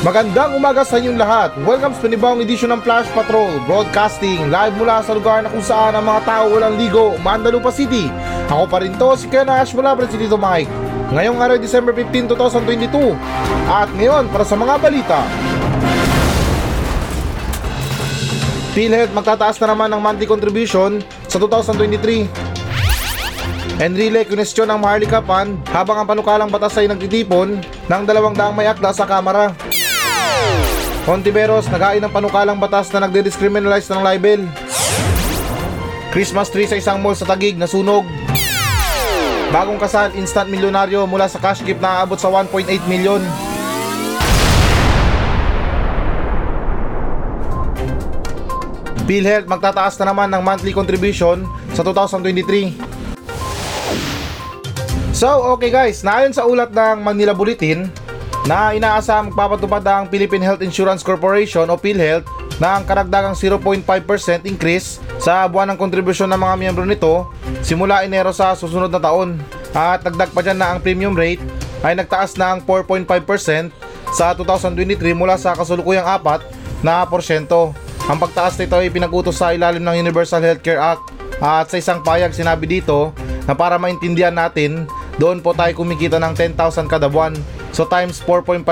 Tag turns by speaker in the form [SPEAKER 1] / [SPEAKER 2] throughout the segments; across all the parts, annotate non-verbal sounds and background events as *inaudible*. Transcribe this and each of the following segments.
[SPEAKER 1] Magandang umaga sa inyong lahat. Welcome sa panibawang edisyon ng Flash Patrol Broadcasting live mula sa lugar na kung saan ang mga tao walang ligo, Mandalupa City. Ako pa rin to, si Ken Ash mula si Tito Mike. Ngayong araw, December 15, 2022. At ngayon, para sa mga balita. PhilHealth magtataas na naman ng monthly contribution sa 2023. Enrile kunestyon ang Maharlika Fund habang ang panukalang batas ay nagtitipon ng dalawang daang may akda sa Kamara. Hontiveros nagain ng panukalang batas na nagde-discriminalize ng libel. Christmas tree sa isang mall sa Tagig nasunog. Bagong kasal, instant milyonaryo mula sa cash gift na aabot sa 1.8 million. PhilHealth magtataas na naman ng monthly contribution sa 2023. So, okay guys, naayon sa ulat ng Manila Bulletin na inaasam magpapatupad ang Philippine Health Insurance Corporation o PhilHealth na ang karagdagang 0.5% increase sa buwan ng kontribusyon ng mga miyembro nito simula Enero sa susunod na taon. At dagdag pa dyan na ang premium rate ay nagtaas na ang 4.5% sa 2023 mula sa kasulukuyang 4 na porsyento. Ang pagtaas nito ay pinag-utos sa ilalim ng Universal Healthcare Act at sa isang payag sinabi dito na para maintindihan natin doon po tayo kumikita ng 10,000 kada buwan. So times 4.5%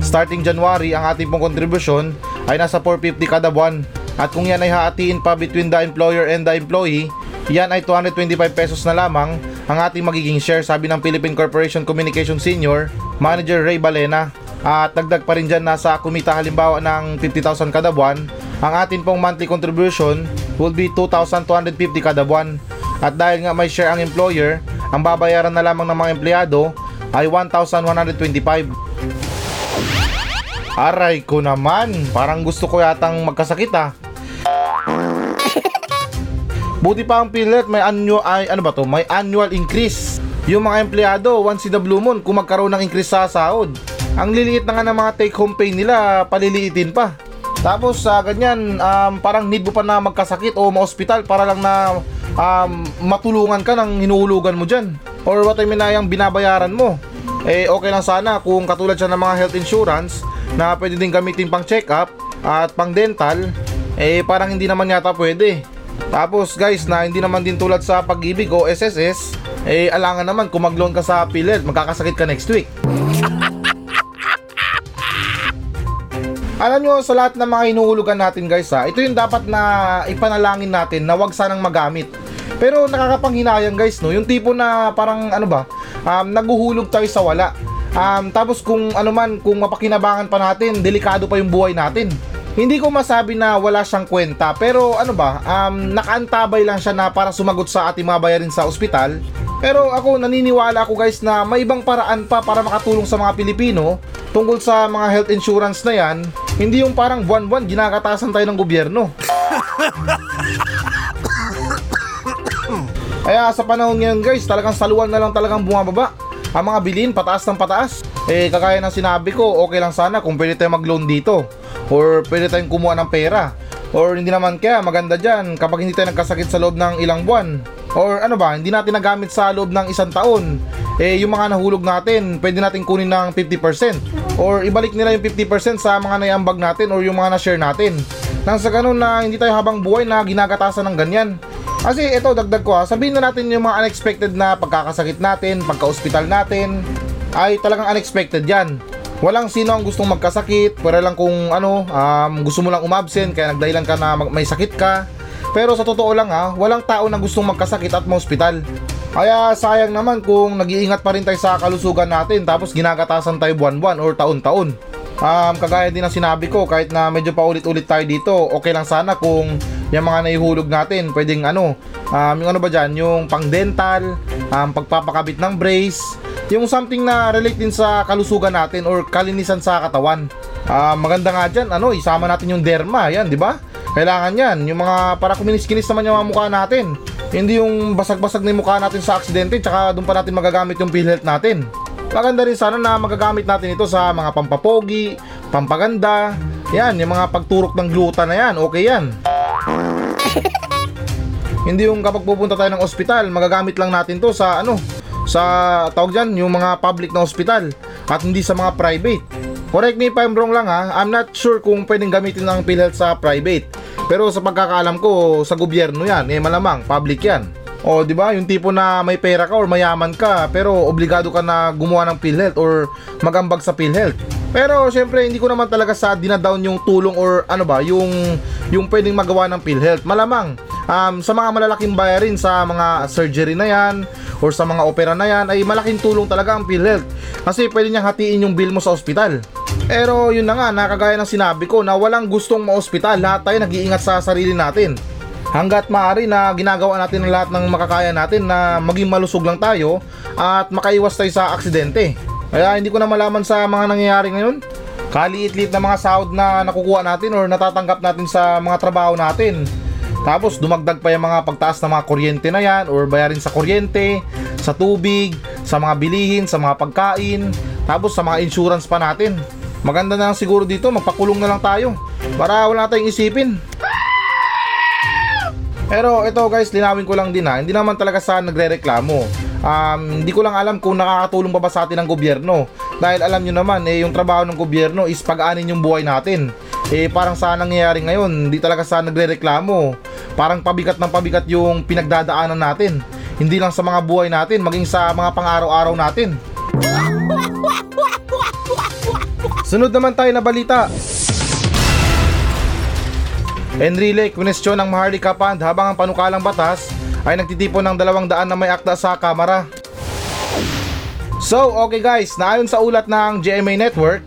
[SPEAKER 1] starting January ang ating pong contribution ay nasa 450 kada buwan. At kung yan ay hahatiin pa between the employer and the employee, yan ay 225 pesos na lamang ang ating magiging share sabi ng Philippine Corporation Communication Senior Manager Ray Balena. At dagdag pa rin dyan na sa kumita halimbawa ng 50,000 kada buwan, ang atin pong monthly contribution will be 2,250 kada buwan. At dahil nga may share ang employer, ang babayaran na lamang ng mga empleyado ay 1,125. Aray ko naman, parang gusto ko yatang magkasakit ah. Buti pa ang PhilHealth may annual ay ano ba to, may annual increase. Yung mga empleyado, once in the blue moon, kung magkaroon ng increase sa sahod. Ang liliit na nga ng mga take home pay nila, paliliitin pa. Tapos sa ganyan, um, parang need mo pa na magkasakit o ma-hospital para lang na um, matulungan ka ng hinuhulugan mo dyan. Or what I mean na yung binabayaran mo. Eh okay lang sana kung katulad siya ng mga health insurance na pwede din gamitin pang check-up at pang dental, eh parang hindi naman yata pwede. Tapos guys na hindi naman din tulad sa pag-ibig o SSS, eh alangan naman kung mag-loan ka sa PhilHealth, magkakasakit ka next week. *laughs* Alam nyo, sa lahat ng mga hinuhulugan natin guys ha, ito yung dapat na ipanalangin natin na wag sanang magamit. Pero nakakapanghinayang guys no, yung tipo na parang ano ba, um, naguhulog tayo sa wala. Um, tapos kung ano man, kung mapakinabangan pa natin, delikado pa yung buhay natin. Hindi ko masabi na wala siyang kwenta, pero ano ba, um, nakaantabay lang siya na para sumagot sa ating mga bayarin sa ospital. Pero ako naniniwala ako guys na may ibang paraan pa para makatulong sa mga Pilipino tungkol sa mga health insurance na yan, hindi yung parang buwan-buwan ginagatasan tayo ng gobyerno. *laughs* Kaya sa panahon ngayon guys, talagang saluan na lang talagang bumababa. Ang mga bilin pataas ng pataas. Eh kagaya ng sinabi ko, okay lang sana kung pwede tayong mag-loan dito. Or pwede tayong kumuha ng pera. Or hindi naman kaya maganda dyan kapag hindi tayo nagkasakit sa loob ng ilang buwan. Or ano ba, hindi natin nagamit sa loob ng isang taon. Eh yung mga nahulog natin, pwede natin kunin ng 50%. Or ibalik nila yung 50% sa mga naiambag natin or yung mga na-share natin. Nang sa ganun na hindi tayo habang buhay na ginagatasan ng ganyan. Kasi ito, dagdag ko ha, sabihin na natin yung mga unexpected na pagkakasakit natin, pagka-hospital natin, ay talagang unexpected yan. Walang sino ang gustong magkasakit, pero lang kung ano, um, gusto mo lang umabsent, kaya nagdahilan ka na may sakit ka. Pero sa totoo lang ha, walang tao na gustong magkasakit at ma-hospital. Kaya sayang naman kung nag-iingat pa rin tayo sa kalusugan natin tapos ginagatasan tayo buwan-buwan or taon-taon. Um, kagaya din ng sinabi ko, kahit na medyo paulit-ulit tayo dito, okay lang sana kung yung mga naihulog natin, pwedeng ano, um, yung ano ba dyan, yung pang dental, um, pagpapakabit ng brace, yung something na relate din sa kalusugan natin or kalinisan sa katawan. Um, maganda nga dyan, ano, isama natin yung derma, yan, di ba? Kailangan yan, yung mga para kuminis-kinis naman yung mga mukha natin. Hindi yung basag-basag na yung mukha natin sa aksidente, tsaka doon pa natin magagamit yung PhilHealth natin. Maganda rin sana na magagamit natin ito sa mga pampapogi, pampaganda, yan, yung mga pagturok ng gluta na yan, okay yan. *laughs* Hindi yung kapag pupunta tayo ng ospital, magagamit lang natin to sa ano, sa tawag dyan, yung mga public na ospital at hindi sa mga private. Correct me if I'm wrong lang ha. I'm not sure kung pwedeng gamitin ng PhilHealth sa private. Pero sa pagkakaalam ko, sa gobyerno yan, eh malamang, public yan. O, di ba? Yung tipo na may pera ka or mayaman ka, pero obligado ka na gumawa ng PhilHealth or magambag sa PhilHealth. Pero syempre hindi ko naman talaga sa dinadown yung tulong or ano ba, yung yung pwedeng magawa ng PhilHealth. Malamang um, sa mga malalaking bayarin sa mga surgery na yan or sa mga opera na yan ay malaking tulong talaga ang PhilHealth. Kasi pwede niyang hatiin yung bill mo sa ospital. Pero yun na nga, nakagaya ng sinabi ko na walang gustong ma-ospital, lahat tayo nag-iingat sa sarili natin. Hanggat maaari na ginagawa natin ang lahat ng makakaya natin na maging malusog lang tayo at makaiwas tayo sa aksidente. Kaya hindi ko na malaman sa mga nangyayari ngayon. Kaliit-liit na mga sahod na nakukuha natin or natatanggap natin sa mga trabaho natin. Tapos dumagdag pa yung mga pagtaas ng mga kuryente na yan or bayarin sa kuryente, sa tubig, sa mga bilihin, sa mga pagkain, tapos sa mga insurance pa natin. Maganda na lang siguro dito, magpakulong na lang tayo para wala tayong isipin. Pero ito guys, linawin ko lang din ha, hindi naman talaga sa nagre-reklamo. Um, hindi ko lang alam kung nakakatulong pa ba sa atin ng gobyerno. Dahil alam nyo naman, eh, yung trabaho ng gobyerno is pag-anin yung buhay natin. Eh parang sa nangyayari ngayon, hindi talaga sa nagre-reklamo. Parang pabigat ng pabigat yung pinagdadaanan natin. Hindi lang sa mga buhay natin, maging sa mga pang-araw-araw natin. *laughs* Sunod naman tayo na balita. Enrile, kwestiyon ng Maharlika Fund habang ang panukalang batas ay nagtitipon ng dalawang daan na may akda sa kamara. So, okay guys, naayon sa ulat ng GMA Network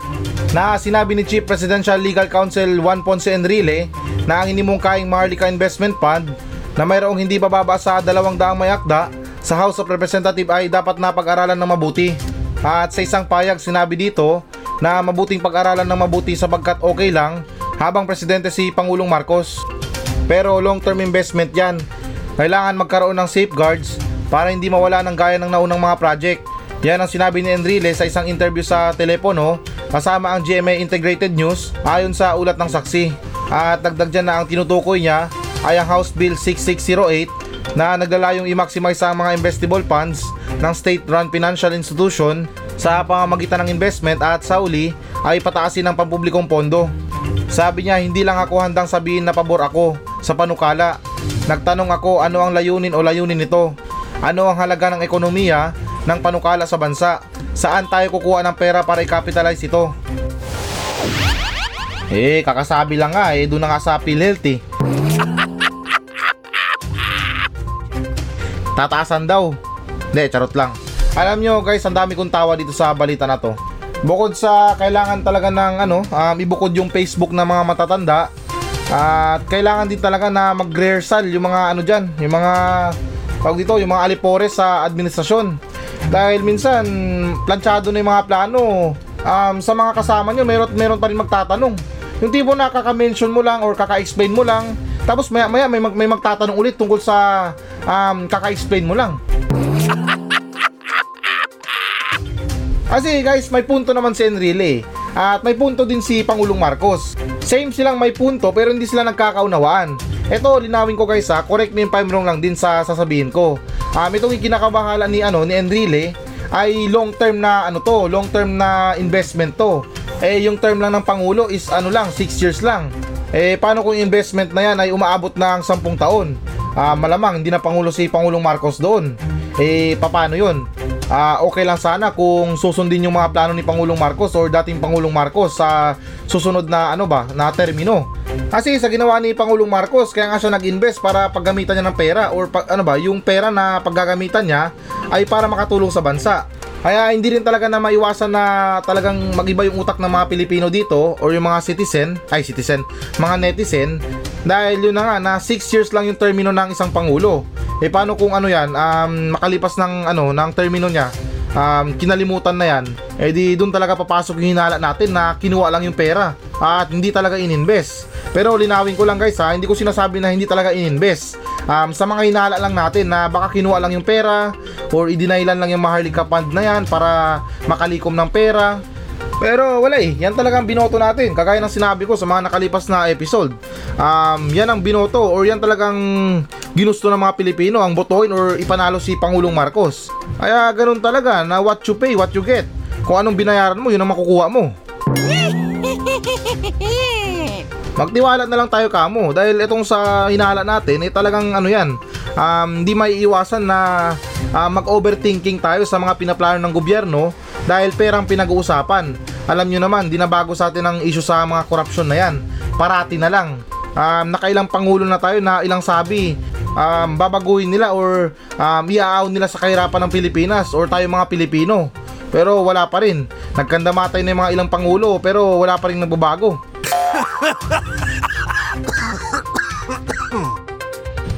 [SPEAKER 1] na sinabi ni Chief Presidential Legal Counsel Juan Ponce Enrile na ang inimungkaing Maharlika Investment Fund na mayroong hindi bababa sa dalawang daang may akda sa House of Representative ay dapat na pag-aralan ng mabuti. At sa isang payag sinabi dito na mabuting pag-aralan ng mabuti sapagkat okay lang habang presidente si Pangulong Marcos. Pero long-term investment yan. Kailangan magkaroon ng safeguards para hindi mawala ng gaya ng naunang mga project. Yan ang sinabi ni Enrile sa isang interview sa telepono kasama ang GMA Integrated News ayon sa ulat ng saksi. At dagdag dyan na ang tinutukoy niya ay ang House Bill 6608 na naglalayong i-maximize ang mga investable funds ng state-run financial institution sa pamamagitan ng investment at sa uli ay pataasin ng pampublikong pondo. Sabi niya hindi lang ako handang sabihin na pabor ako sa panukala. Nagtanong ako ano ang layunin o layunin nito. Ano ang halaga ng ekonomiya ng panukala sa bansa? Saan tayo kukuha ng pera para i-capitalize ito? Eh, kakasabi lang nga eh, doon na nga sa PhilHealth eh. *laughs* Tataasan daw. Hindi, charot lang. Alam nyo guys, ang dami kong tawa dito sa balita na to. Bukod sa kailangan talaga ng ano, um, ibukod yung Facebook ng mga matatanda, at kailangan din talaga na mag-rehearsal yung mga ano dyan, yung mga tawag dito, yung mga alipores sa administrasyon. Dahil minsan, planchado na yung mga plano. Um, sa mga kasama nyo, meron, meron pa rin magtatanong. Yung tipo na kaka-mention mo lang or kaka-explain mo lang, tapos maya maya may, mag, may magtatanong ulit tungkol sa um, kaka-explain mo lang. Kasi guys, may punto naman si Enrile. At may punto din si Pangulong Marcos. Same silang may punto pero hindi sila nagkakaunawaan. Ito, linawin ko guys ha, correct me if I'm wrong lang din sa sasabihin ko. Um, itong ikinakabahala ni, ano, ni Enrile ay long term na ano to, long term na investment to. Eh yung term lang ng Pangulo is ano lang, 6 years lang. Eh paano kung investment na yan ay umaabot ng 10 taon? Ah, malamang hindi na Pangulo si Pangulong Marcos doon. Eh paano yun? Ah, okay lang sana kung susundin yung mga plano ni Pangulong Marcos or dating Pangulong Marcos sa susunod na ano ba, na termino. Kasi sa ginawa ni Pangulong Marcos, kaya nga siya nag-invest para paggamitan niya ng pera or pag, ano ba, yung pera na paggagamitan niya ay para makatulong sa bansa. Kaya hindi rin talaga na maiwasan na talagang magiba yung utak ng mga Pilipino dito or yung mga citizen, ay citizen, mga netizen dahil yun na nga na 6 years lang yung termino ng isang pangulo. Eh paano kung ano yan, um, makalipas ng ano ng termino niya, um, kinalimutan na yan, eh di doon talaga papasok yung hinala natin na kinuha lang yung pera at hindi talaga ininvest. Pero linawin ko lang guys ha, hindi ko sinasabi na hindi talaga ininvest. Um, sa mga hinala lang natin na baka kinuha lang yung pera or idinailan lang yung Maharlika Fund na yan para makalikom ng pera. Pero wala eh, yan talagang binoto natin. Kagaya ng sinabi ko sa mga nakalipas na episode. Um, yan ang binoto or yan talagang ginusto ng mga Pilipino ang botohin or ipanalo si Pangulong Marcos. Kaya ganun talaga na what you pay, what you get. Kung anong binayaran mo, yun ang makukuha mo. *laughs* Magtiwala na lang tayo kamo dahil itong sa hinala natin eh talagang ano yan um, hindi may iwasan na ah, mag-overthinking tayo sa mga pinaplano ng gobyerno dahil perang pinag-uusapan. Alam nyo naman, di na bago sa atin ang issue sa mga korupsyon na yan. Parati na lang. Um, nakailang pangulo na tayo na ilang sabi um, babaguhin nila or um, iaaw nila sa kahirapan ng Pilipinas or tayo mga Pilipino. Pero wala pa rin. Nagkandamatay na yung mga ilang pangulo pero wala pa rin nagbabago. *coughs*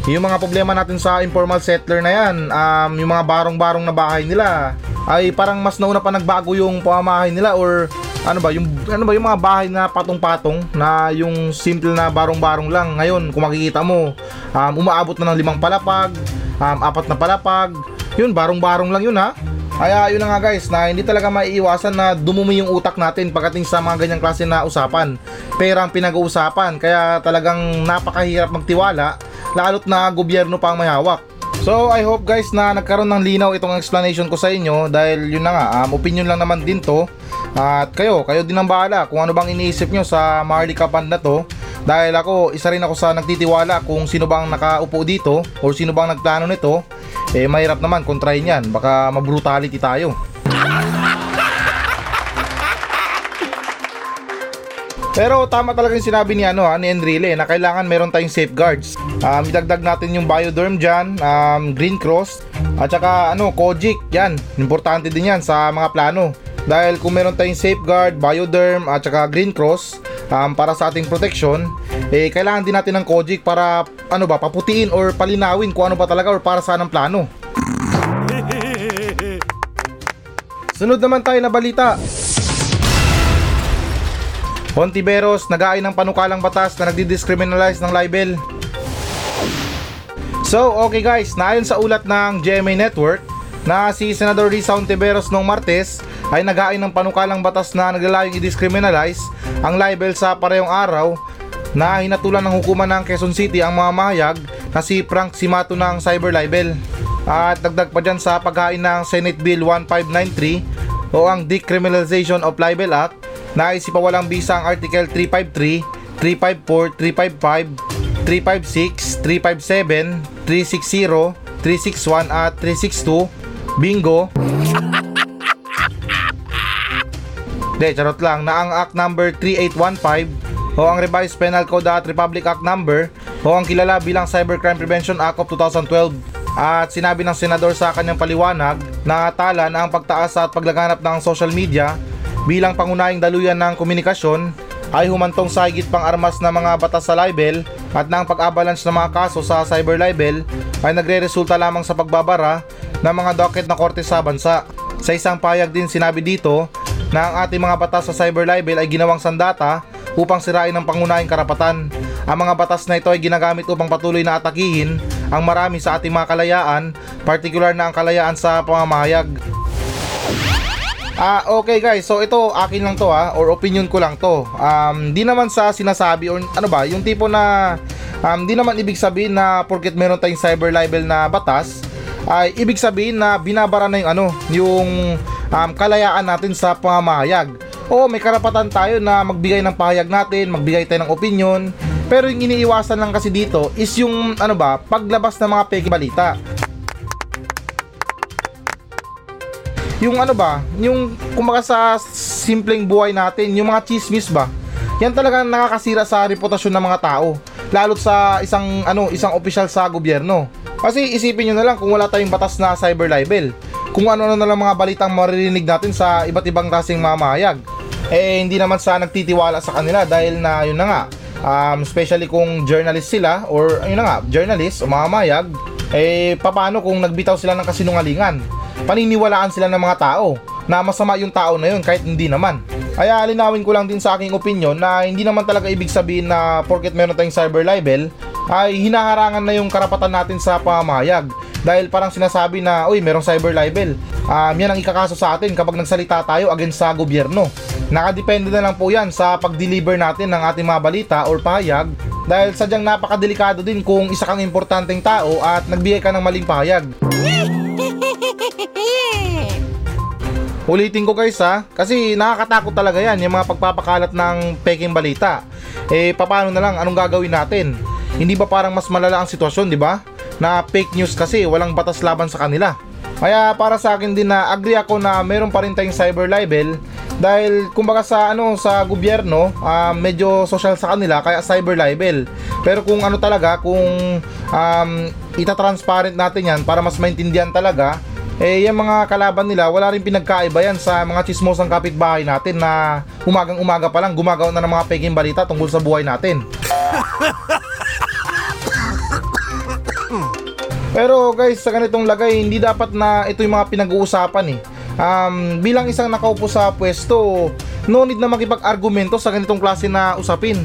[SPEAKER 1] Yung mga problema natin sa informal settler na yan, um, yung mga barong-barong na bahay nila, ay parang mas nauna pa nagbago yung pamamahay nila or ano ba yung ano ba yung mga bahay na patong-patong na yung simple na barong-barong lang. Ngayon kung makikita mo um, umaabot na ng limang palapag um, apat na palapag. Yun barong-barong lang yun ha? Kaya yun na nga guys na hindi talaga maiiwasan na dumumi yung utak natin pagdating sa mga ganyang klase na usapan. Pera ang pinag-uusapan kaya talagang napakahirap magtiwala lalo't na gobyerno pa ang may hawak So I hope guys na nagkaroon ng linaw itong explanation ko sa inyo dahil yun na nga um, opinion lang naman din to. At kayo, kayo din ang bahala kung ano bang iniisip nyo sa Maharlika Band na to. Dahil ako, isa rin ako sa nagtitiwala kung sino bang nakaupo dito o sino bang nagplano nito. Eh mahirap naman kung try niyan. Baka mabrutality tayo Pero tama talaga yung sinabi ni ano ha, ni Enrile na kailangan meron tayong safeguards. Um, idagdag natin yung Bioderm dyan, um, Green Cross, at saka ano, Kojic, yan. Importante din yan sa mga plano. Dahil kung meron tayong safeguard, Bioderm, at saka Green Cross, um, para sa ating protection, eh kailangan din natin ng Kojic para ano ba, paputiin or palinawin kung ano ba talaga or para saan ang plano. *laughs* Sunod naman tayo na balita. Hontiveros nag-aay ng panukalang batas na nagdi-discriminalize ng libel. So, okay guys, naayon sa ulat ng GMA Network na si Senador Risa Hontiveros noong Martes ay nag-aay ng panukalang batas na naglalayong i-discriminalize ang libel sa parehong araw na hinatulan ng hukuman ng Quezon City ang mga mahayag na si Frank Simato ng cyber libel. At dagdag pa dyan sa paghain ng Senate Bill 1593 o ang Decriminalization of Libel Act na isipawalang bisa ang Article 353, 354, 355, 356, 357, 360, 361 at 362. Bingo! De, charot lang na ang Act number 3815 o ang Revised Penal Code at Republic Act number o ang kilala bilang Cybercrime Prevention Act of 2012 at sinabi ng senador sa kanyang paliwanag na tala ang pagtaas at paglaganap ng social media bilang pangunahing daluyan ng komunikasyon ay humantong sa higit pang armas na mga batas sa libel at na ang pag-abalance ng mga kaso sa cyber libel ay nagre-resulta lamang sa pagbabara ng mga docket na korte sa bansa. Sa isang payag din sinabi dito na ang ating mga batas sa cyber libel ay ginawang sandata upang sirain ang pangunahing karapatan. Ang mga batas na ito ay ginagamit upang patuloy na atakihin ang marami sa ating mga kalayaan, partikular na ang kalayaan sa pamamahayag. Ah, okay guys. So ito akin lang to ha or opinion ko lang to. Um di naman sa sinasabi or ano ba, yung tipo na um di naman ibig sabihin na porket meron tayong cyber libel na batas ay ibig sabihin na binabara na yung ano, yung um, kalayaan natin sa pamamahayag. Oo, may karapatan tayo na magbigay ng pahayag natin, magbigay tayo ng opinion. Pero yung iniiwasan lang kasi dito is yung ano ba, paglabas ng mga peke balita. Yung ano ba, yung kumbaga sa simpleng buhay natin, yung mga chismis ba, yan talaga nakakasira sa reputasyon ng mga tao. Lalo sa isang ano, isang opisyal sa gobyerno. Kasi isipin nyo na lang kung wala tayong batas na cyber libel. Kung ano na lang mga balitang maririnig natin sa iba't ibang klaseng mamahayag. Eh hindi naman sa nagtitiwala sa kanila dahil na yun na nga. Um, especially kung journalist sila or yun na nga, journalist o mamamayag, eh paano kung nagbitaw sila ng kasinungalingan? Paniniwalaan sila ng mga tao na masama yung tao na yun kahit hindi naman. Kaya linawin ko lang din sa aking opinion na hindi naman talaga ibig sabihin na porket meron tayong cyber libel ay hinaharangan na yung karapatan natin sa pamahayag. Dahil parang sinasabi na, uy, merong cyber libel. Um, yan ang ikakaso sa atin kapag nagsalita tayo against sa gobyerno. Nakadepende na lang po yan sa pag-deliver natin ng ating mga balita or pahayag dahil sadyang napakadelikado din kung isa kang importanteng tao at nagbigay ka ng maling pahayag. Ulitin ko guys ha, kasi nakakatakot talaga yan, yung mga pagpapakalat ng peking balita. Eh, paano na lang, anong gagawin natin? Hindi ba parang mas malala ang sitwasyon, di ba? Na fake news kasi, walang batas laban sa kanila. Kaya para sa akin din na agree ako na meron pa rin tayong cyber libel dahil kumbaga sa ano sa gobyerno ah, medyo social sa kanila kaya cyber libel. Pero kung ano talaga kung um, ita-transparent natin yan para mas maintindihan talaga eh yung mga kalaban nila wala rin pinagkaiba yan sa mga chismosang kapitbahay natin na umagang umaga pa lang gumagawa na ng mga peking balita tungkol sa buhay natin. *laughs* Pero guys, sa ganitong lagay, hindi dapat na ito yung mga pinag-uusapan eh. Um, bilang isang nakaupo sa pwesto, no need na makipag-argumento sa ganitong klase na usapin.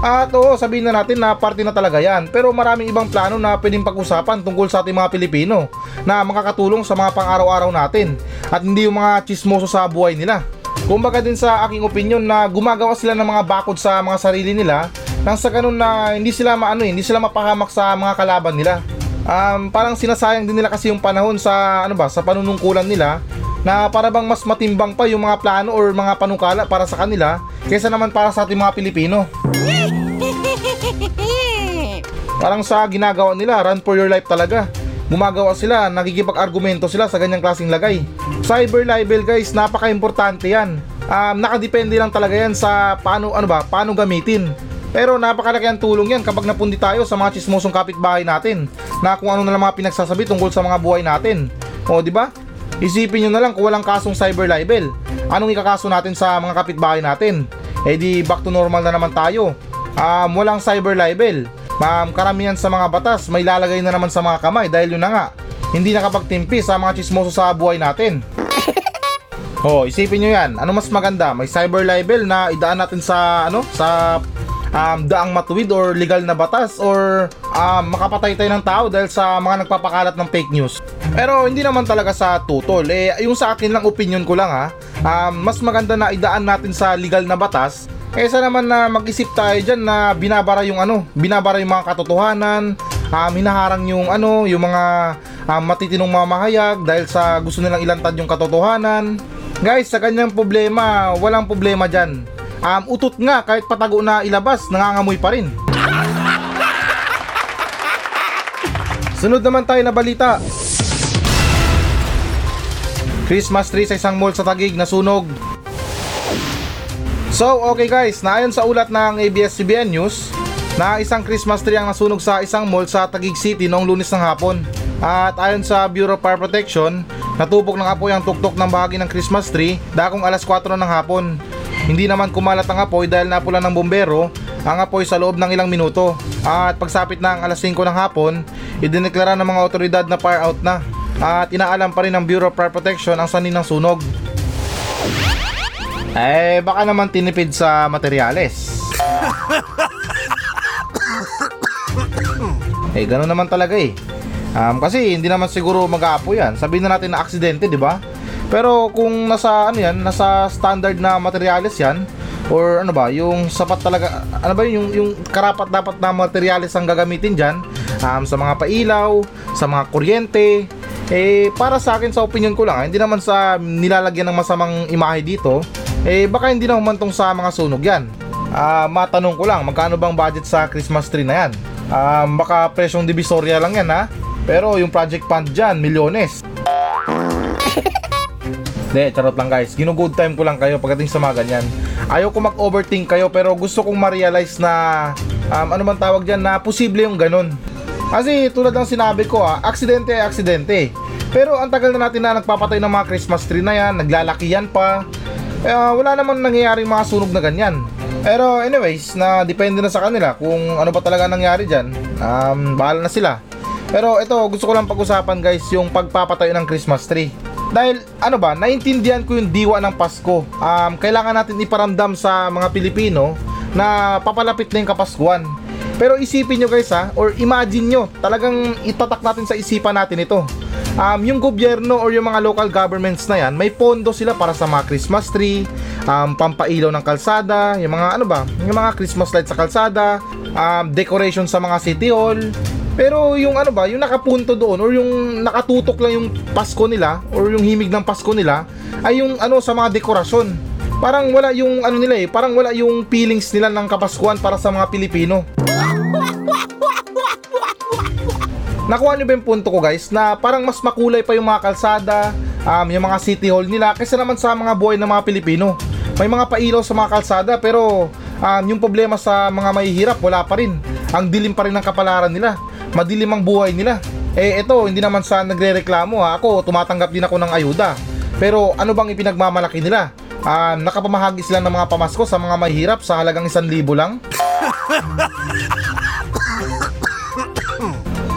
[SPEAKER 1] At oo, sabihin na natin na parte na talaga yan. Pero maraming ibang plano na pwedeng pag-usapan tungkol sa ating mga Pilipino na makakatulong sa mga pang-araw-araw natin at hindi yung mga chismoso sa buhay nila. Kumbaga din sa aking opinion na gumagawa sila ng mga bakod sa mga sarili nila nang sa ganun na hindi sila maano hindi sila mapahamak sa mga kalaban nila um, parang sinasayang din nila kasi yung panahon sa ano ba sa panunungkulan nila na para bang mas matimbang pa yung mga plano or mga panukala para sa kanila kaysa naman para sa ating mga Pilipino. Parang sa ginagawa nila, run for your life talaga. Gumagawa sila, nagkikipag-argumento sila sa ganyang klaseng lagay. Cyber libel guys, napaka-importante yan. Um, nakadepende lang talaga yan sa paano, ano ba, paano gamitin. Pero napakalaki ang tulong yan kapag napundi tayo sa mga chismosong kapitbahay natin na kung ano na lang mga pinagsasabi tungkol sa mga buhay natin. O, di ba? Isipin nyo na lang kung walang kasong cyber libel. Anong ikakaso natin sa mga kapitbahay natin? Eh di back to normal na naman tayo. Um, walang cyber libel. Um, karamihan sa mga batas may lalagay na naman sa mga kamay dahil yun na nga. Hindi nakapagtimpi sa mga chismoso sa buhay natin. *laughs* Oh, isipin nyo yan. Ano mas maganda? May cyber libel na idaan natin sa ano? Sa um, daang matuwid or legal na batas or um, makapatay tayo ng tao dahil sa mga nagpapakalat ng fake news. Pero hindi naman talaga sa tutol. Eh, yung sa akin lang opinion ko lang ha, um, mas maganda na idaan natin sa legal na batas kaysa naman na mag-isip tayo dyan na binabara yung ano, binabara yung mga katotohanan, um, hinaharang yung ano, yung mga um, matitinong mamahayag dahil sa gusto nilang ilantad yung katotohanan. Guys, sa kanyang problema, walang problema dyan. Um, utot nga, kahit patago na ilabas, nangangamoy pa rin. *laughs* Sunod naman tayo na balita. Christmas tree sa isang mall sa Taguig nasunog. So, okay guys, naayon sa ulat ng ABS-CBN News, na isang Christmas tree ang nasunog sa isang mall sa Taguig City noong lunes ng hapon. At ayon sa Bureau of Fire Protection, natupok ng apoy ang tuktok ng bahagi ng Christmas tree dakong alas 4 ng hapon. Hindi naman kumalat ang apoy dahil napula ng bombero ang apoy sa loob ng ilang minuto. At pagsapit ang alas 5 ng hapon, idineklara ng mga otoridad na fire out na. At inaalam pa rin ng Bureau of Fire Protection ang sanin ng sunog. Eh, baka naman tinipid sa materyales. eh, gano'n naman talaga eh. Um, kasi hindi naman siguro mag-aapoy yan. Sabihin na natin na aksidente, di ba? Pero kung nasa ano yan, nasa standard na materyales yan, or ano ba, yung sapat talaga, ano ba yun, yung, yung karapat dapat na materyales ang gagamitin dyan, um, sa mga pailaw, sa mga kuryente, eh para sa akin sa opinion ko lang, ah, hindi naman sa nilalagyan ng masamang imahe dito, eh baka hindi na humantong sa mga sunog yan. Ah, matanong ko lang, magkano bang budget sa Christmas tree na yan? Um, baka presyong divisoria lang yan ha. Pero yung project fund dyan, milyones. *laughs* Hindi, charot lang guys. Ginugood time ko lang kayo pagdating sa mga ganyan. Ayaw ko mag-overthink kayo pero gusto kong ma-realize na um, ano man tawag dyan na posible yung ganun. Kasi tulad ng sinabi ko ah, aksidente ay aksidente. Pero ang tagal na natin na nagpapatay ng mga Christmas tree na yan, naglalakihan pa. Eh, wala namang nangyayaring mga sunog na ganyan. Pero anyways, na depende na sa kanila kung ano ba talaga nangyari dyan. Um, bahala na sila. Pero ito, gusto ko lang pag-usapan guys yung pagpapatayo ng Christmas tree. Dahil ano ba, naintindihan ko yung diwa ng Pasko. Um, kailangan natin iparamdam sa mga Pilipino na papalapit na yung Kapaskuhan. Pero isipin nyo guys ha, or imagine nyo, talagang itatak natin sa isipan natin ito. Um, yung gobyerno or yung mga local governments na yan, may pondo sila para sa mga Christmas tree, um, pampailaw ng kalsada, yung mga ano ba, yung mga Christmas lights sa kalsada, um, decoration sa mga city hall, Pero yung ano ba, yung nakapunto doon or yung nakatutok lang yung Pasko nila or yung himig ng Pasko nila ay yung ano sa mga dekorasyon. Parang wala yung ano nila eh, parang wala yung feelings nila ng Kapaskuhan para sa mga Pilipino. Nakuha niyo ba yung punto ko guys na parang mas makulay pa yung mga kalsada, um, yung mga city hall nila kaysa naman sa mga buhay ng mga Pilipino. May mga pailaw sa mga kalsada pero um, yung problema sa mga mahihirap wala pa rin. Ang dilim pa rin ng kapalaran nila. Madilim ang buhay nila. Eh ito, hindi naman sa nagre-reklamo ha. Ako, tumatanggap din ako ng ayuda. Pero ano bang ipinagmamalaki nila? Um, nakapamahagi sila ng mga pamasko sa mga mahihirap sa halagang isang libo lang? *laughs*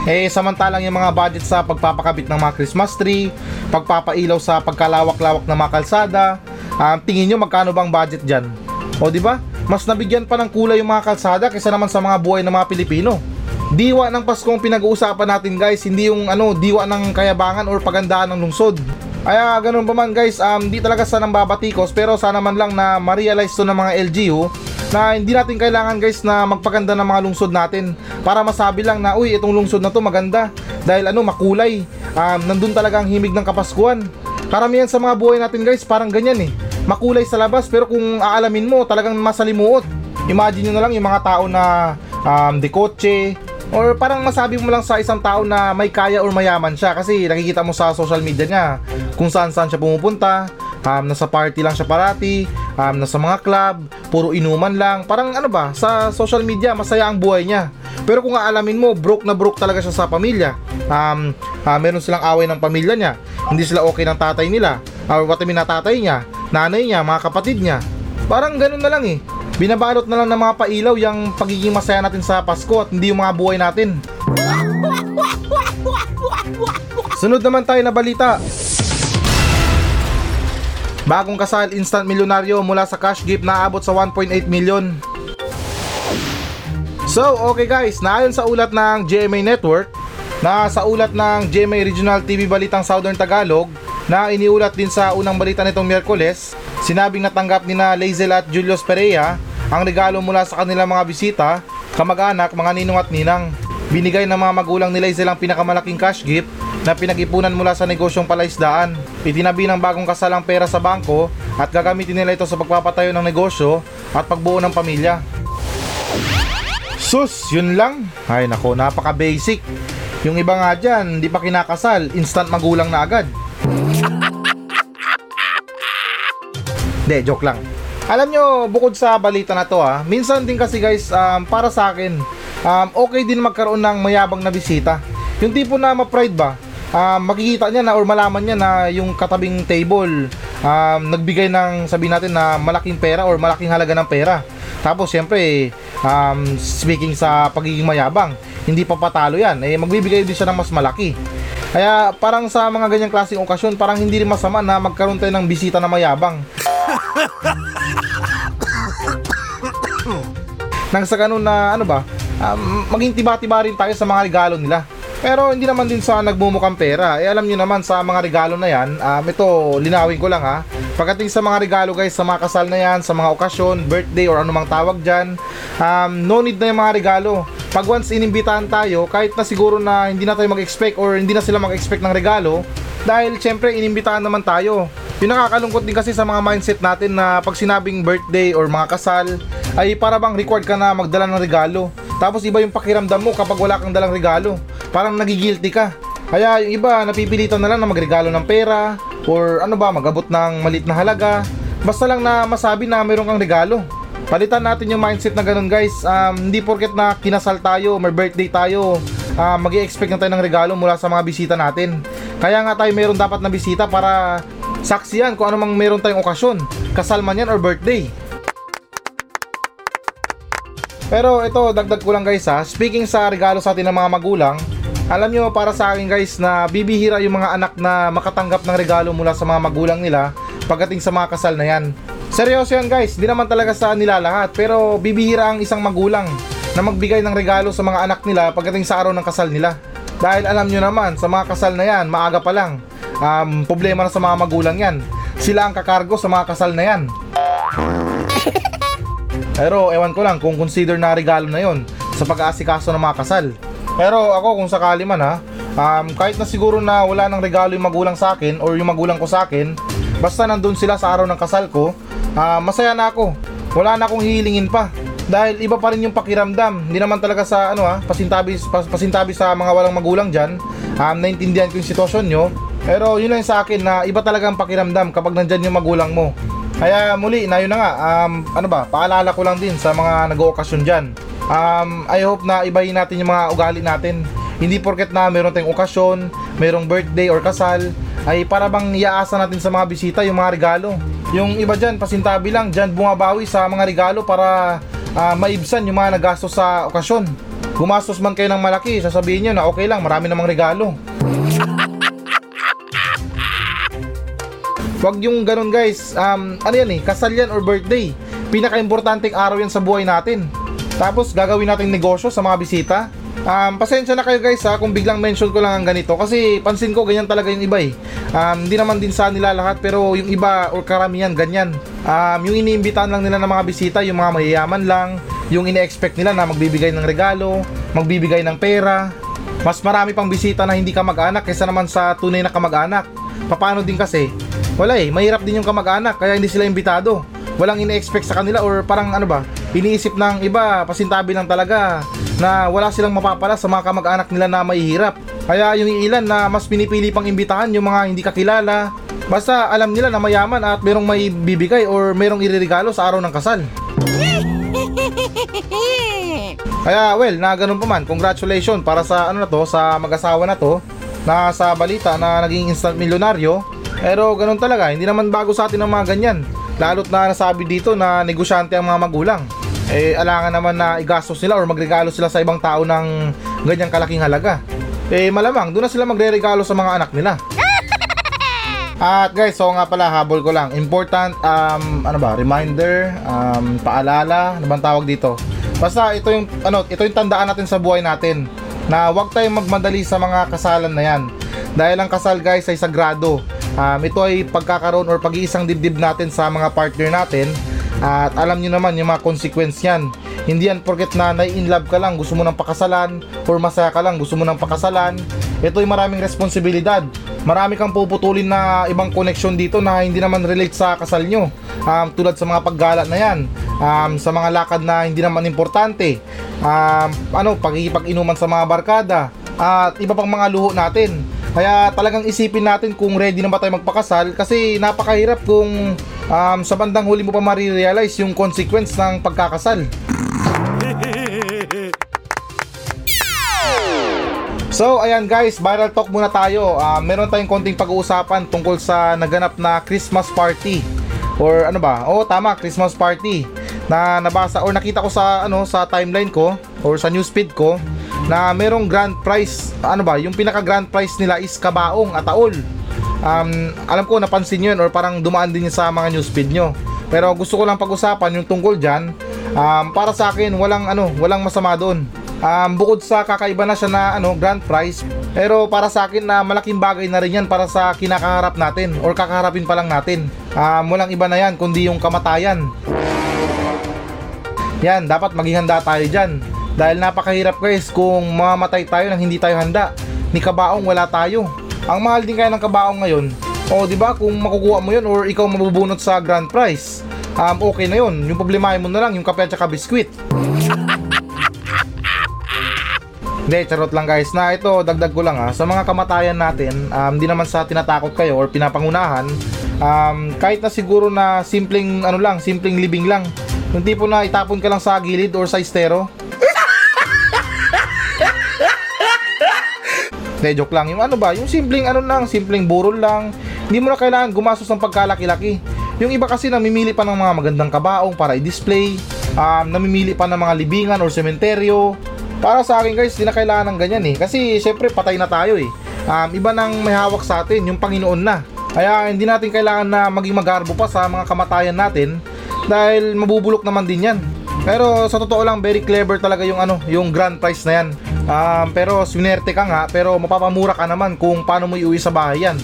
[SPEAKER 1] Eh samantalang yung mga budget sa pagpapakabit ng mga Christmas tree, pagpapailaw sa pagkalawak-lawak ng mga kalsada, um, tingin nyo magkano bang budget dyan? O di ba? Mas nabigyan pa ng kulay yung mga kalsada kaysa naman sa mga buhay ng mga Pilipino. Diwa ng Pasko ang pinag-uusapan natin guys, hindi yung ano, diwa ng kayabangan or pagandaan ng lungsod. Kaya ganun pa man guys, um, di talaga sa nang babatikos pero sana man lang na ma-realize to ng mga LGU na hindi natin kailangan guys na magpaganda ng mga lungsod natin. Para masabi lang na uy itong lungsod na to maganda dahil ano makulay. Um, nandun talaga ang himig ng kapaskuhan. Karamihan sa mga buhay natin guys parang ganyan eh. Makulay sa labas pero kung aalamin mo talagang masalimuot. Imagine nyo na lang yung mga tao na um, dekotse or parang masabi mo lang sa isang tao na may kaya or mayaman siya. Kasi nakikita mo sa social media niya kung saan saan siya pumupunta um, nasa party lang siya parati, um, nasa mga club, puro inuman lang. Parang ano ba, sa social media, masaya ang buhay niya. Pero kung aalamin mo, broke na broke talaga siya sa pamilya. Um, uh, meron silang away ng pamilya niya. Hindi sila okay ng tatay nila. Or what I mean na tatay niya, nanay niya, mga kapatid niya. Parang ganun na lang eh. Binabalot na lang ng mga pailaw yung pagiging masaya natin sa Pasko at hindi yung mga buhay natin. *laughs* Sunod naman tayo na balita. Bagong kasal instant milyonaryo mula sa cash gift na abot sa 1.8 million. So, okay guys, naayon sa ulat ng GMA Network, na sa ulat ng GMA Regional TV Balitang Southern Tagalog, na iniulat din sa unang balita nitong Miyerkules, sinabing natanggap ni na Lazel at Julius Perea ang regalo mula sa kanilang mga bisita, kamag-anak, mga ninong at ninang. Binigay ng mga magulang ni Lazel ang pinakamalaking cash gift na pinag-ipunan mula sa negosyong palaisdaan. Itinabi ng bagong kasalang pera sa bangko at gagamitin nila ito sa pagpapatayo ng negosyo at pagbuo ng pamilya. Sus, yun lang. Ay nako, napaka-basic. Yung iba nga dyan, hindi pa kinakasal, instant magulang na agad. *laughs* De, joke lang. Alam nyo, bukod sa balita na to ha, minsan din kasi guys, um, para sa akin, um, okay din magkaroon ng mayabang na bisita. Yung tipo na ma-pride ba, um, makikita niya na or malaman niya na yung katabing table um, nagbigay ng sabi natin na malaking pera or malaking halaga ng pera. Tapos syempre um, speaking sa pagiging mayabang, hindi pa patalo yan. Eh magbibigay din siya ng mas malaki. Kaya parang sa mga ganyang klaseng okasyon, parang hindi rin masama na magkaroon tayo ng bisita na mayabang. *coughs* Nang sa ganun na ano ba, um, maging tiba-tiba rin tayo sa mga regalo nila. Pero hindi naman din sa nagmumukang pera. Eh alam niyo naman sa mga regalo na yan, um, ito linawin ko lang ha. Pagdating sa mga regalo guys, sa mga kasal na yan, sa mga okasyon, birthday or anumang tawag dyan, um, no need na yung mga regalo. Pag once inimbitahan tayo, kahit na siguro na hindi na tayo mag-expect or hindi na sila mag-expect ng regalo, dahil syempre inimbitahan naman tayo. Yung nakakalungkot din kasi sa mga mindset natin na pag sinabing birthday or mga kasal, ay para bang required ka na magdala ng regalo. Tapos iba yung pakiramdam mo kapag wala kang dalang regalo. Parang nagigilty ka. Kaya yung iba napipilitan na lang na magregalo ng pera or ano ba magabot ng malit na halaga. Basta lang na masabi na meron kang regalo. Palitan natin yung mindset na ganun guys. Um, hindi porket na kinasal tayo, may birthday tayo, uh, mag expect na tayo ng regalo mula sa mga bisita natin. Kaya nga tayo meron dapat na bisita para saksiyan kung ano mang meron tayong okasyon. Kasal man yan or birthday. Pero ito, dagdag ko lang guys ha. Speaking sa regalo sa atin ng mga magulang, alam nyo para sa akin guys na bibihira yung mga anak na makatanggap ng regalo mula sa mga magulang nila pagdating sa mga kasal na yan. Seryoso yan guys, di naman talaga sa nila lahat pero bibihira ang isang magulang na magbigay ng regalo sa mga anak nila pagdating sa araw ng kasal nila. Dahil alam nyo naman, sa mga kasal na yan, maaga pa lang. Um, problema na sa mga magulang yan. Sila ang kakargo sa mga kasal na yan. *laughs* Pero ewan ko lang kung consider na regalo na yon sa pag-aasikaso ng mga kasal. Pero ako kung sakali man ha, um, kahit na siguro na wala nang regalo yung magulang sa akin or yung magulang ko sa akin, basta nandun sila sa araw ng kasal ko, ah, masaya na ako. Wala na akong hihilingin pa. Dahil iba pa rin yung pakiramdam. Hindi naman talaga sa ano ha, pasintabi, pas, pasintabi sa mga walang magulang dyan. Um, naintindihan ko yung sitwasyon nyo. Pero yun lang sa akin na iba talaga ang pakiramdam kapag nandyan yung magulang mo. Kaya muli, na yun na nga, um, ano ba, paalala ko lang din sa mga nag-ookasyon dyan. Um, I hope na ibahin natin yung mga ugali natin. Hindi porket na meron tayong okasyon, merong birthday or kasal, ay para bang iaasa natin sa mga bisita yung mga regalo. Yung iba dyan, pasintabi lang, dyan bumabawi sa mga regalo para ah, maibsan yung mga nagastos sa okasyon. Gumastos man kayo ng malaki, sasabihin nyo na okay lang, marami namang regalo. *laughs* Wag yung ganun guys. Um, ano yan eh, kasal yan or birthday. Pinaka-importanting araw yan sa buhay natin. Tapos gagawin natin negosyo sa mga bisita. Um, pasensya na kayo guys ha kung biglang mention ko lang ang ganito kasi pansin ko ganyan talaga yung iba eh. Um, hindi naman din sa nila lahat pero yung iba or karamihan ganyan. Um, yung iniimbitahan lang nila ng mga bisita, yung mga mayayaman lang, yung ine-expect nila na magbibigay ng regalo, magbibigay ng pera. Mas marami pang bisita na hindi ka mag-anak kaysa naman sa tunay na kamag-anak. Paano din kasi? Wala eh, mahirap din yung kamag-anak kaya hindi sila imbitado. Walang ine-expect sa kanila or parang ano ba, iniisip ng iba, pasintabi lang talaga na wala silang mapapala sa mga kamag-anak nila na mahihirap. Kaya yung ilan na mas pinipili pang imbitahan yung mga hindi kakilala, basta alam nila na mayaman at merong may bibigay or merong iririgalo sa araw ng kasal. *laughs* Kaya well, na ganun pa man, congratulations para sa ano na to, sa mag-asawa na to, na sa balita na naging instant milyonaryo. Pero ganun talaga, hindi naman bago sa atin ang mga ganyan. Lalo't na nasabi dito na negosyante ang mga magulang. Eh, alangan naman na igastos nila or magregalo sila sa ibang tao ng ganyang kalaking halaga. Eh, malamang, doon na sila magre-regalo sa mga anak nila. *laughs* At guys, so nga pala, habol ko lang. Important, um, ano ba, reminder, um, paalala, ano bang tawag dito? Basta ito yung, ano, ito yung tandaan natin sa buhay natin. Na huwag tayong magmadali sa mga kasalan na yan. Dahil ang kasal guys ay sagrado. Um, ito ay pagkakaroon or pag-iisang dibdib natin sa mga partner natin. At alam nyo naman yung mga consequence yan. Hindi yan porket na nai-in love ka lang, gusto mo ng pakasalan, or masaya ka lang, gusto mo ng pakasalan. Ito ay maraming responsibilidad. Marami kang puputulin na ibang connection dito na hindi naman relate sa kasal nyo. Um, tulad sa mga paggala na yan. Um, sa mga lakad na hindi naman importante. Um, ano, pagkikipag-inuman sa mga barkada. At iba pang mga luho natin. Kaya talagang isipin natin kung ready na ba tayo magpakasal kasi napakahirap kung um, sa bandang huli mo pa marirealize yung consequence ng pagkakasal. So, ayan guys, viral talk muna tayo. Ah, meron tayong konting pag-uusapan tungkol sa naganap na Christmas party. Or ano ba? Oh, tama, Christmas party. Na nabasa or nakita ko sa ano sa timeline ko or sa newsfeed ko na merong grand prize. Ano ba? Yung pinaka grand prize nila is kabaong at taol. Um, alam ko napansin yun or parang dumaan din sa mga newsfeed nyo. Pero gusto ko lang pag-usapan yung tungkol dyan. Um, para sa akin, walang ano, walang masama doon. Um, bukod sa kakaiba na siya na ano, grand prize, pero para sa akin na malaking bagay na rin yan para sa kinakaharap natin or kakaharapin pa lang natin. Um, walang iba na yan kundi yung kamatayan. Yan, dapat maging handa tayo dyan. Dahil napakahirap guys kung mamamatay tayo nang hindi tayo handa. Ni kabaong wala tayo. Ang mahal din kaya ng kabaong ngayon. O di ba kung makukuha mo yun or ikaw mabubunot sa grand prize. Um, okay na yun. Yung problemahin mo na lang yung kape at saka biskwit. *laughs* Hindi, charot lang guys na ito, dagdag ko lang ha. Sa mga kamatayan natin, um, di naman sa tinatakot kayo or pinapangunahan, um, kahit na siguro na simpleng ano lang, simpleng libing lang. Yung tipo na itapon ka lang sa gilid or sa estero. Hindi, joke lang. Yung ano ba, yung simpleng ano lang, simpleng burol lang. Hindi mo na kailangan gumastos ng pagkalaki-laki. Yung iba kasi namimili pa ng mga magandang kabaong para i-display. Um, namimili pa ng mga libingan or sementeryo. Para sa akin guys, di na kailangan ng ganyan eh. Kasi syempre patay na tayo eh. Um, iba nang may hawak sa atin, yung Panginoon na. Kaya hindi natin kailangan na maging magarbo pa sa mga kamatayan natin dahil mabubulok naman din yan. Pero sa totoo lang, very clever talaga yung ano, yung grand prize na yan. Um, pero swinerte ka nga, pero mapapamura ka naman kung paano mo iuwi sa bahay yan.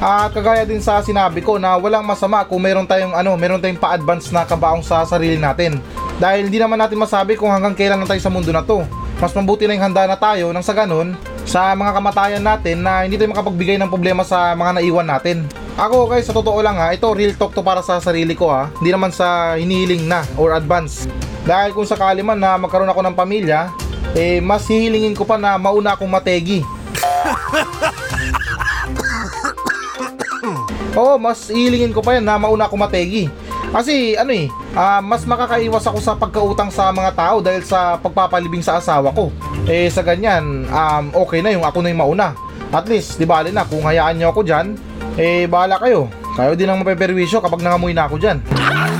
[SPEAKER 1] At *laughs* kagaya din sa sinabi ko na walang masama kung meron tayong ano, meron tayong pa-advance na kabaong sa sarili natin. Dahil hindi naman natin masabi kung hanggang kailan na tayo sa mundo na to. Mas mabuti na yung handa na tayo nang sa ganun, sa mga kamatayan natin na hindi tayo makapagbigay ng problema sa mga naiwan natin. Ako guys, sa totoo lang ha, ito real talk to para sa sarili ko ha, hindi naman sa hinihiling na or advance. Dahil kung sakali man na magkaroon ako ng pamilya, eh mas hihilingin ko pa na mauna akong mategi. *coughs* Oo, mas hihilingin ko pa yan na mauna akong mategi. Kasi ano eh, ah, mas makakaiwas ako sa pagkautang sa mga tao dahil sa pagpapalibing sa asawa ko. Eh sa ganyan, um, okay na yung ako na yung mauna. At least, di bali na, kung hayaan nyo ako dyan, eh bahala kayo. Kayo din ang mapeperwisyo kapag nangamoy na ako dyan. *laughs*